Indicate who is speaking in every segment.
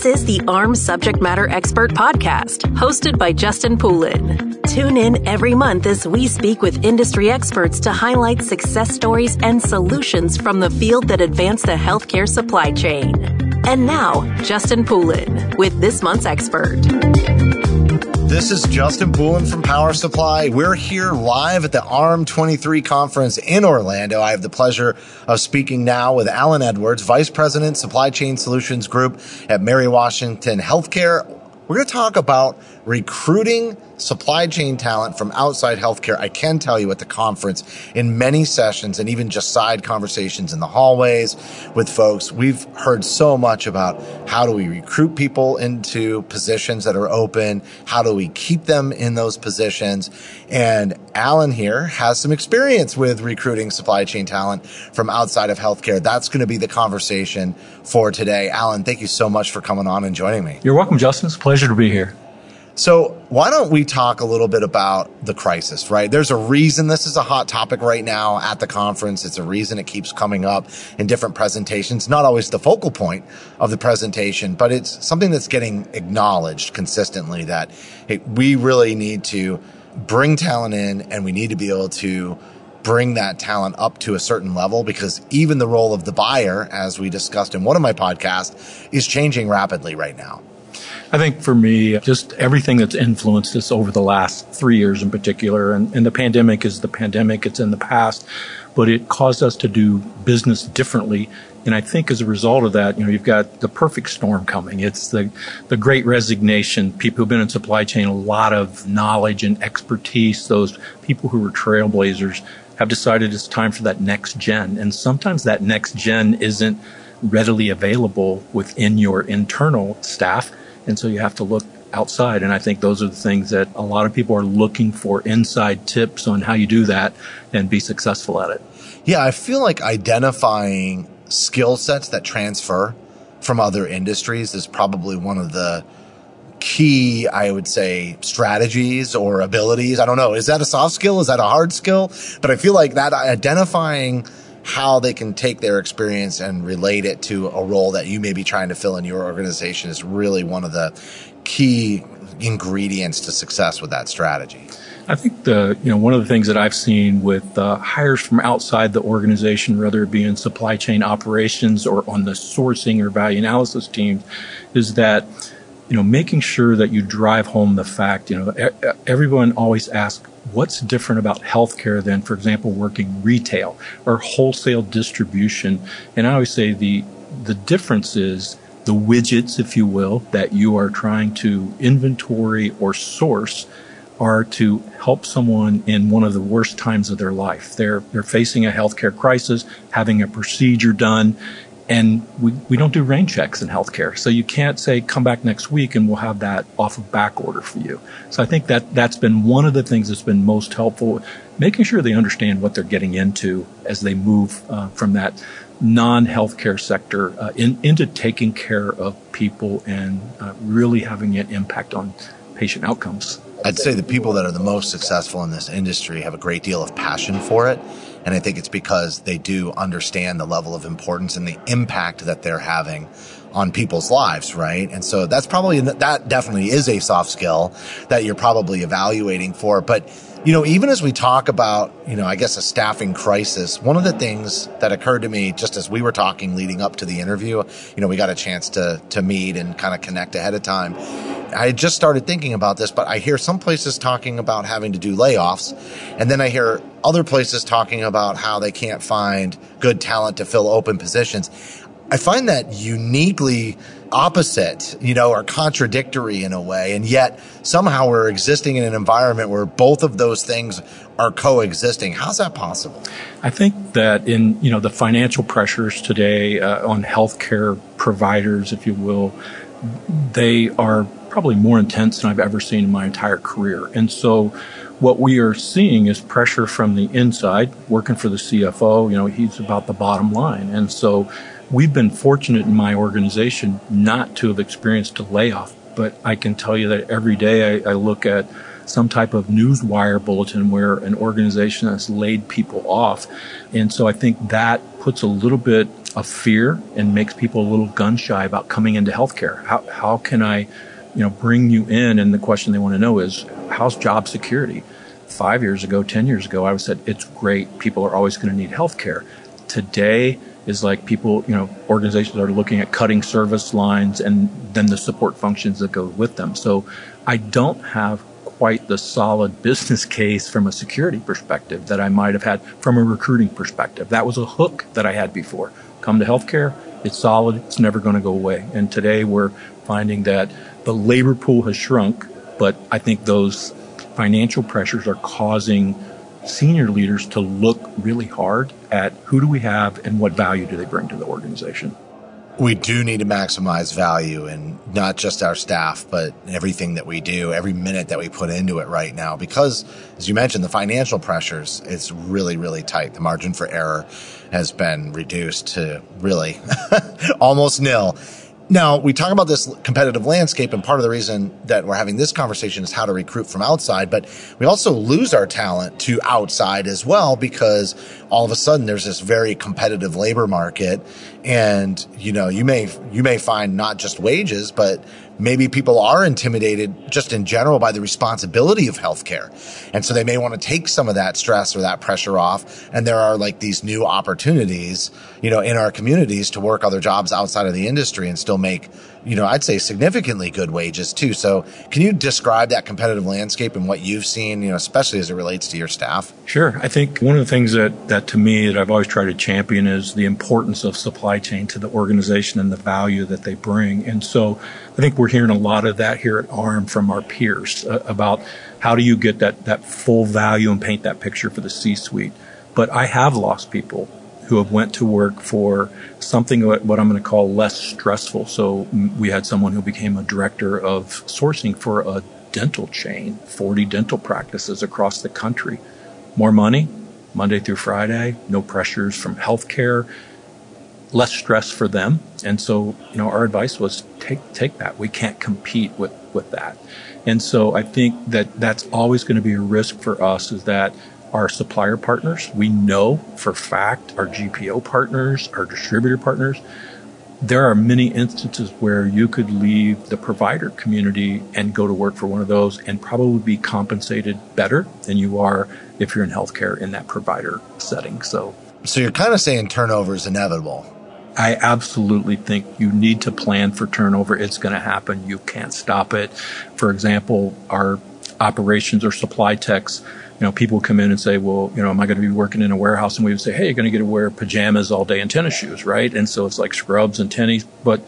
Speaker 1: This is the AHRMM Subject Matter Expert Podcast, hosted by Justin Poulin. Tune in every month as we speak with industry experts to highlight success stories and solutions from the field that advance the healthcare supply chain. And now, Justin Poulin with this month's expert.
Speaker 2: This is Justin Poulin from Power Supply. We're here live at the AHRMM 23 conference in Orlando. I have the pleasure of speaking now with Alan Edwards, Vice President, Supply Chain Solutions Group at Mary Washington Healthcare. We're going to talk about recruiting supply chain talent from outside healthcare. I can tell you at the conference in many sessions and even just side conversations in the hallways with folks, we've heard so much about how do we recruit people into positions that are open? How do we keep them in those positions? And Alan here has some experience with recruiting supply chain talent from outside of healthcare. That's going to be the conversation for today. Alan, thank you so much for coming on and joining me.
Speaker 3: You're welcome, Justin. It's a pleasure to be here.
Speaker 2: So why don't we talk a little bit about the crisis, right? There's a reason this is a hot topic right now at the conference. It's a reason it keeps coming up in different presentations. Not always the focal point of the presentation, but it's something that's getting acknowledged consistently that hey, we really need to bring talent in and we need to be able to bring that talent up to a certain level because even the role of the buyer, as we discussed in one of my podcasts, is changing rapidly right now.
Speaker 3: I think for me, just everything that's influenced us over the last three years in particular, and, and the pandemic is the pandemic, it's in the past, but it caused us to do business differently. And I think as a result of that, you know, you've got the perfect storm coming. It's the, the great resignation. People who've been in supply chain, a lot of knowledge and expertise. Those people who were trailblazers have decided it's time for that next gen. And sometimes that next gen isn't readily available within your internal staff. And so you have to look outside. And I think those are the things that a lot of people are looking for inside tips on how you do that and be successful at it.
Speaker 2: Yeah, I feel like identifying skill sets that transfer from other industries is probably one of the key, I would say, strategies or abilities. I don't know. Is that a soft skill? Is that a hard skill? But I feel like that identifying how they can take their experience and relate it to a role that you may be trying to fill in your organization is really one of the key ingredients to success with that strategy.
Speaker 3: I think the you know one of the things that I've seen with uh, hires from outside the organization, whether it be in supply chain operations or on the sourcing or value analysis teams, is that you know making sure that you drive home the fact. You know, everyone always asks what's different about healthcare than, for example, working retail or wholesale distribution? And I always say the the difference is the widgets, if you will, that you are trying to inventory or source are to help someone in one of the worst times of their life. They're they're facing a healthcare crisis, having a procedure done, and we, we don't do rain checks in healthcare. So you can't say, come back next week and we'll have that off of back order for you. So I think that that's been one of the things that's been most helpful, making sure they understand what they're getting into as they move uh, from that non-healthcare sector uh, in, into taking care of people and uh, really having an impact on patient outcomes.
Speaker 2: I'd say the people that are the most successful in this industry have a great deal of passion for it and I think it's because they do understand the level of importance and the impact that they're having on people's lives, right? And so that's probably, that definitely is a soft skill that you're probably evaluating for. But, you know, even as we talk about, you know, I guess a staffing crisis, one of the things that occurred to me just as we were talking leading up to the interview, you know, we got a chance to, to meet and kind of connect ahead of time. I just started thinking about this, but I hear some places talking about having to do layoffs. And then I hear other places talking about how they can't find good talent to fill open positions. I find that uniquely opposite, you know, or contradictory in a way. And yet somehow we're existing in an environment where both of those things are coexisting. How's that possible?
Speaker 3: I think that in, you know, the financial pressures today uh, on healthcare providers, if you will, they are probably more intense than I've ever seen in my entire career. And so what we are seeing is pressure from the inside, working for the CFO, you know, he's about the bottom line. And so we've been fortunate in my organization not to have experienced a layoff, but I can tell you that every day I, I look at some type of news wire bulletin where an organization has laid people off. And so I think that puts a little bit of fear and makes people a little gun shy about coming into healthcare. How, how can I, you know, bring you in? And the question they want to know is, how's job security? Five years ago, 10 years ago, I would said, it's great. People are always going to need healthcare. Today is like people, you know, organizations are looking at cutting service lines and then the support functions that go with them. So I don't have quite the solid business case from a security perspective that I might have had from a recruiting perspective. That was a hook that I had before come to healthcare. It's solid. It's never going to go away. And today we're finding that the labor pool has shrunk, but I think those financial pressures are causing senior leaders to look really hard at who do we have and what value do they bring to the organization
Speaker 2: we do need to maximize value and not just our staff, but everything that we do, every minute that we put into it right now. Because, as you mentioned, the financial pressures, it's really, really tight. The margin for error has been reduced to really almost nil. Now, we talk about this competitive landscape, and part of the reason that we're having this conversation is how to recruit from outside, but we also lose our talent to outside as well because all of a sudden there's this very competitive labor market. And you know you may you may find not just wages but maybe people are intimidated just in general by the responsibility of healthcare. And so they may want to take some of that stress or that pressure off. And there are like these new opportunities you know in our communities to work other jobs outside of the industry and still make you know, I'd say significantly good wages too. So can you describe that competitive landscape and what you've seen, you know, especially as it relates to your staff?
Speaker 3: Sure. I think one of the things that, that to me that I've always tried to champion is the importance of supply chain to the organization and the value that they bring. And so I think we're hearing a lot of that here at AHRMM from our peers uh, about how do you get that, that full value and paint that picture for the C-suite. But I have lost people who have went to work for something what I'm going to call less stressful. So we had someone who became a director of sourcing for a dental chain, 40 dental practices across the country. More money, Monday through Friday, no pressures from healthcare, less stress for them. And so, you know, our advice was take take that. We can't compete with with that. And so I think that that's always going to be a risk for us is that our supplier partners. We know for fact our GPO partners, our distributor partners. There are many instances where you could leave the provider community and go to work for one of those and probably be compensated better than you are if you're in healthcare in that provider setting. So,
Speaker 2: so you're kind of saying turnover is inevitable.
Speaker 3: I absolutely think you need to plan for turnover. It's going to happen. You can't stop it. For example, our operations or supply techs you know, people come in and say, well, you know, am I going to be working in a warehouse? And we would say, hey, you're going to get to wear pajamas all day and tennis shoes, right? And so it's like scrubs and tennies, but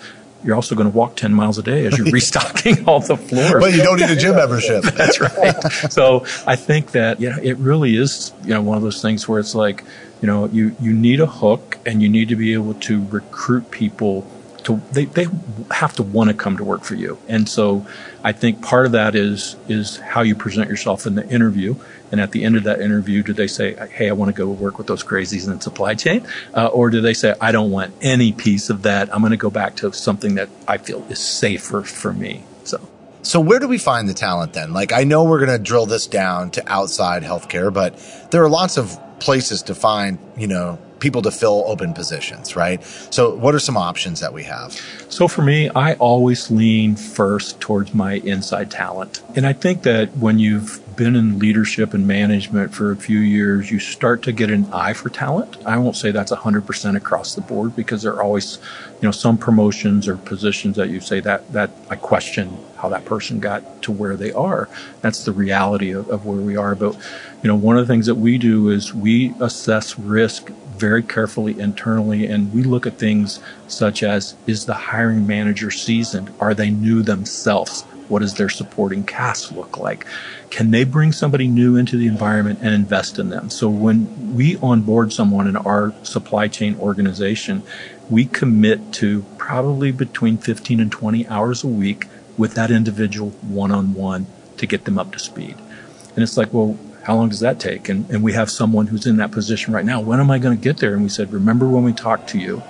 Speaker 3: you're also going to walk 10 miles a day as you're restocking all the floors.
Speaker 2: But you don't need a gym membership.
Speaker 3: That's right. So I think that, yeah, it really is, you know, one of those things where it's like, you know, you, you need a hook and you need to be able to recruit people to they, they have to want to come to work for you. And so I think part of that is is how you present yourself in the interview. And at the end of that interview, do they say, "Hey, I want to go work with those crazies in the supply chain," uh, or do they say, "I don't want any piece of that. I'm going to go back to something that I feel is safer for me." So.
Speaker 2: So where do we find the talent then? Like I know we're going to drill this down to outside healthcare, but there are lots of places to find, you know, people to fill open positions, right? So what are some options that we have?
Speaker 3: So for me, I always lean first towards my inside talent. And I think that when you've been in leadership and management for a few years, you start to get an eye for talent. I won't say that's 100% across the board because there are always, you know, some promotions or positions that you say that, that I question how that person got to where they are. That's the reality of, of where we are. But, you know, one of the things that we do is we assess risk very carefully internally and we look at things such as is the hiring manager seasoned? Are they new themselves? What does their supporting cast look like? Can they bring somebody new into the environment and invest in them? So when we onboard someone in our supply chain organization, we commit to probably between 15 and 20 hours a week with that individual one on one to get them up to speed. And it's like, well, how long does that take? And, and we have someone who's in that position right now. When am I going to get there? And we said, remember when we talked to you,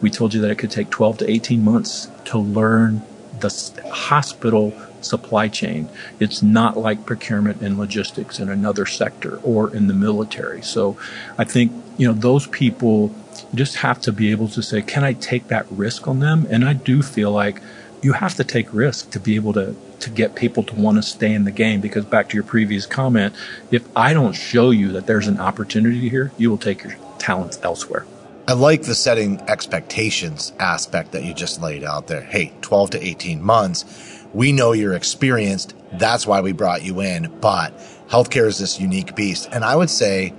Speaker 3: we told you that it could take 12 to 18 months to learn the hospital supply chain. It's not like procurement and logistics in another sector or in the military. So I think, you know, those people just have to be able to say, can I take that risk on them? And I do feel like you have to take risk to be able to to get people to want to stay in the game because back to your previous comment if i don't show you that there's an opportunity here you will take your talents elsewhere
Speaker 2: I like the setting expectations aspect that you just laid out there. Hey, 12 to 18 months. We know you're experienced. That's why we brought you in. But healthcare is this unique beast. And I would say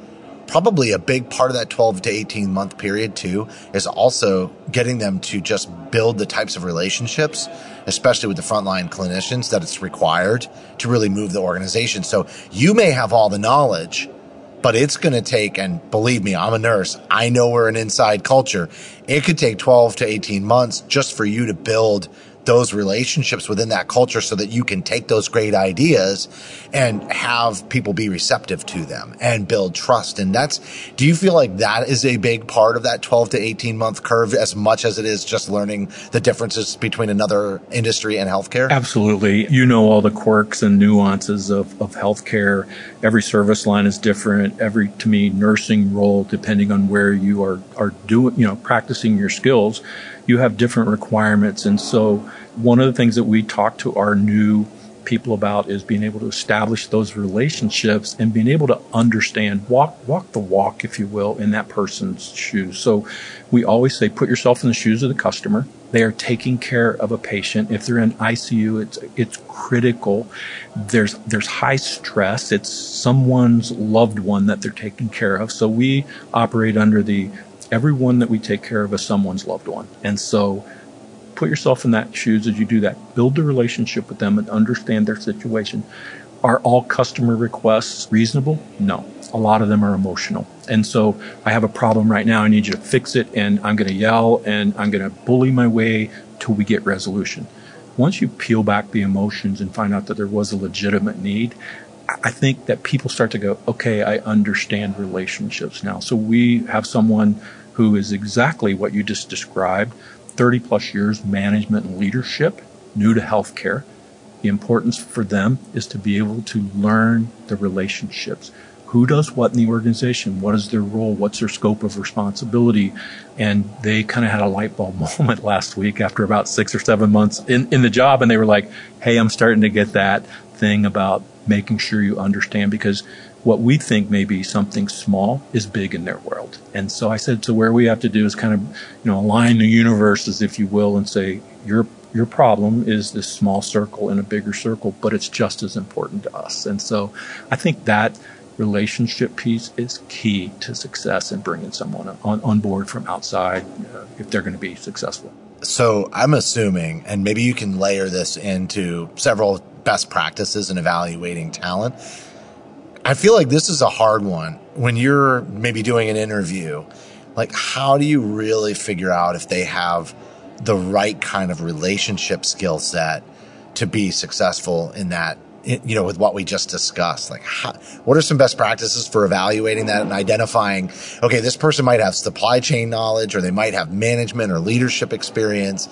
Speaker 2: probably a big part of that 12 to 18 month period too is also getting them to just build the types of relationships, especially with the frontline clinicians that it's required to really move the organization. So you may have all the knowledge but it's going to take, and believe me, I'm a nurse. I know we're an inside culture. It could take 12 to 18 months just for you to build those relationships within that culture so that you can take those great ideas and have people be receptive to them and build trust. And that's, do you feel like that is a big part of that 12 to 18 month curve as much as it is just learning the differences between another industry and healthcare?
Speaker 3: Absolutely. You know all the quirks and nuances of, of healthcare. Every service line is different. Every, to me, nursing role, depending on where you are, are doing, you know, practicing your skills you have different requirements. And so one of the things that we talk to our new people about is being able to establish those relationships and being able to understand walk walk the walk if you will in that person's shoes. So we always say put yourself in the shoes of the customer. They are taking care of a patient. If they're in ICU it's it's critical. There's there's high stress. It's someone's loved one that they're taking care of. So we operate under the everyone that we take care of is someone's loved one. And so put yourself in that shoes as you do that. Build a relationship with them and understand their situation. Are all customer requests reasonable? No. A lot of them are emotional. And so I have a problem right now. I need you to fix it and I'm going to yell and I'm going to bully my way till we get resolution. Once you peel back the emotions and find out that there was a legitimate need, I think that people start to go, okay, I understand relationships now. So we have someone who is exactly what you just described 30 plus years management and leadership, new to healthcare. The importance for them is to be able to learn the relationships. Who does what in the organization? What is their role? What's their scope of responsibility? And they kind of had a light bulb moment last week after about six or seven months in, in the job. And they were like, Hey, I'm starting to get that thing about making sure you understand because what we think may be something small is big in their world. And so I said, so where we have to do is kind of, you know, align the universes, if you will, and say, your, your problem is this small circle in a bigger circle, but it's just as important to us. And so I think that relationship piece is key to success in bringing someone on, on board from outside uh, if they're going to be successful.
Speaker 2: So I'm assuming, and maybe you can layer this into several best practices in evaluating talent I feel like this is a hard one when you're maybe doing an interview. Like, how do you really figure out if they have the right kind of relationship skill set to be successful in that? You know, with what we just discussed, like, how, what are some best practices for evaluating that and identifying, okay, this person might have supply chain knowledge or they might have management or leadership experience,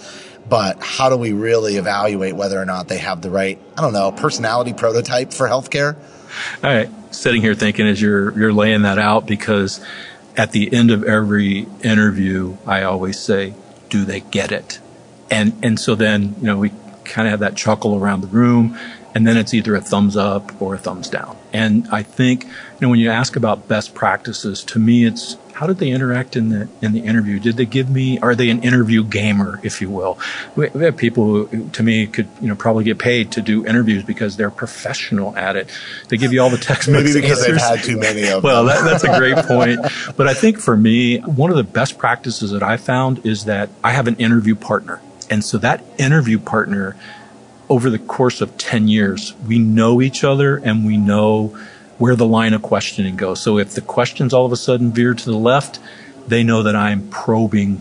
Speaker 2: but how do we really evaluate whether or not they have the right, I don't know, personality prototype for healthcare?
Speaker 3: Right, sitting here thinking as you're you're laying that out because at the end of every interview, I always say, "Do they get it?" And and so then you know we kind of have that chuckle around the room, and then it's either a thumbs up or a thumbs down. And I think you know when you ask about best practices, to me it's how did they interact in the in the interview? Did they give me? Are they an interview gamer, if you will? We, we have people who, to me, could you know probably get paid to do interviews because they're professional at it. They give you all the text.
Speaker 2: Maybe because answers. they've had too many of
Speaker 3: well, them. Well, that, that's a great point. But I think for me, one of the best practices that I found is that I have an interview partner, and so that interview partner over the course of 10 years, we know each other and we know where the line of questioning goes. So if the questions all of a sudden veer to the left, they know that I'm probing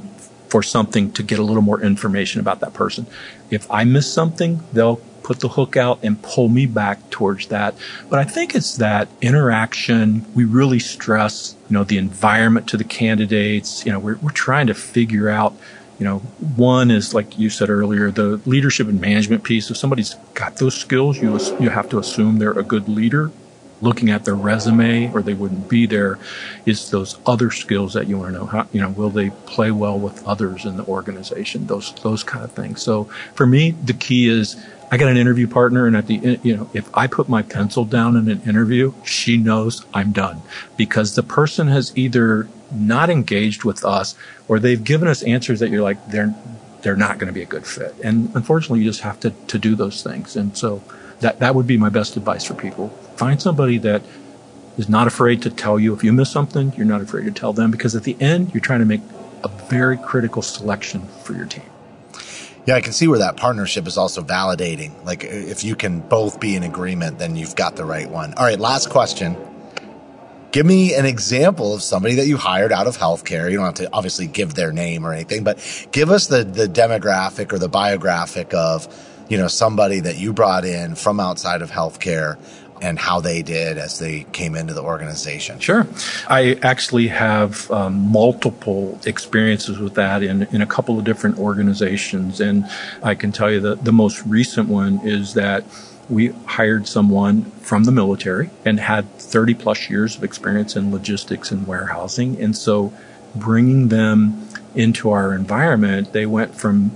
Speaker 3: for something to get a little more information about that person. If I miss something, they'll put the hook out and pull me back towards that. But I think it's that interaction. We really stress, you know, the environment to the candidates. You know, we're, we're trying to figure out you know, one is like you said earlier, the leadership and management piece. If somebody's got those skills, you you have to assume they're a good leader. Looking at their resume, or they wouldn't be there, is those other skills that you want to know. How you know will they play well with others in the organization? Those those kind of things. So for me, the key is I got an interview partner, and at the you know if I put my pencil down in an interview, she knows I'm done because the person has either not engaged with us or they've given us answers that you're like they're they're not going to be a good fit and unfortunately you just have to to do those things and so that that would be my best advice for people find somebody that is not afraid to tell you if you miss something you're not afraid to tell them because at the end you're trying to make a very critical selection for your team
Speaker 2: yeah, I can see where that partnership is also validating. Like, if you can both be in agreement, then you've got the right one. All right, last question. Give me an example of somebody that you hired out of healthcare. You don't have to obviously give their name or anything, but give us the, the demographic or the biographic of, you know, somebody that you brought in from outside of healthcare and how they did as they came into the organization.
Speaker 3: Sure. I actually have um, multiple experiences with that in, in a couple of different organizations. And I can tell you that the most recent one is that we hired someone from the military and had 30 plus years of experience in logistics and warehousing. And so bringing them into our environment, they went from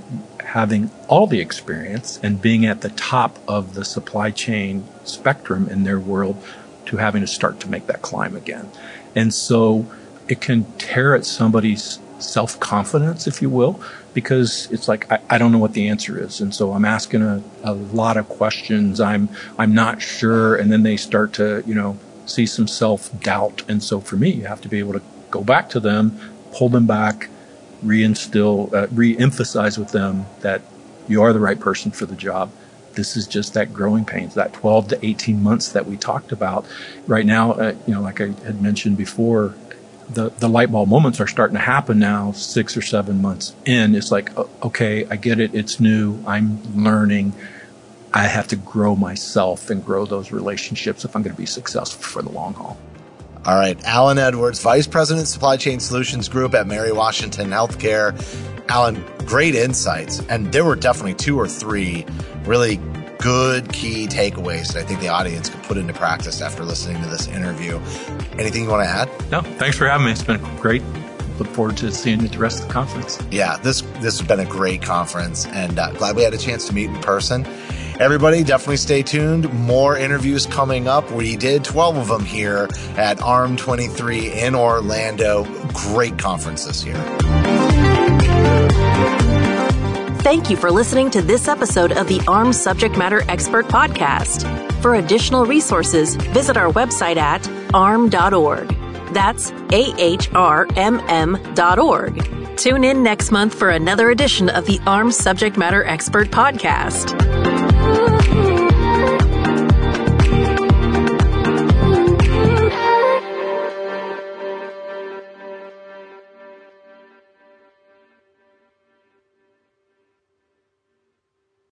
Speaker 3: having all the experience and being at the top of the supply chain spectrum in their world to having to start to make that climb again. And so it can tear at somebody's self confidence, if you will, because it's like I, I, don't know what the answer is, and so I'm asking a, a lot of questions. I'm I'm not sure, and then they start to you know see some self doubt, and so for me, you have to be able to go back to them, pull them back, reinstill, uh, re-emphasize with them that you are the right person for the job. This is just that growing pains, that 12 to 18 months that we talked about. Right now, uh, you know, like I had mentioned before, the, the light bulb moments are starting to happen now, six or seven months in. It's like, okay, I get it. It's new. I'm learning. I have to grow myself and grow those relationships if I'm going to be successful for the long haul.
Speaker 2: All right. Alan Edwards, Vice President, Supply Chain Solutions Group at Mary Washington Healthcare. Alan, great insights. And there were definitely two or three really good key takeaways that I think the audience could put into practice after listening to this interview. Anything you want to add?
Speaker 3: No, thanks for having me. It's been great. Look forward to seeing you at the rest of the conference.
Speaker 2: Yeah, this this has been a great conference, and uh, glad we had a chance to meet in person. Everybody, definitely stay tuned. More interviews coming up. We did 12 of them here at AHRMM 23 in Orlando. Great conference this year.
Speaker 1: Thank you for listening to this episode of the AHRMM Subject Matter Expert Podcast. For additional resources, visit our website at ahrmm.org. That's A-H-R-M-M dot org. Tune in next month for another edition of the AHRMM Subject Matter Expert Podcast.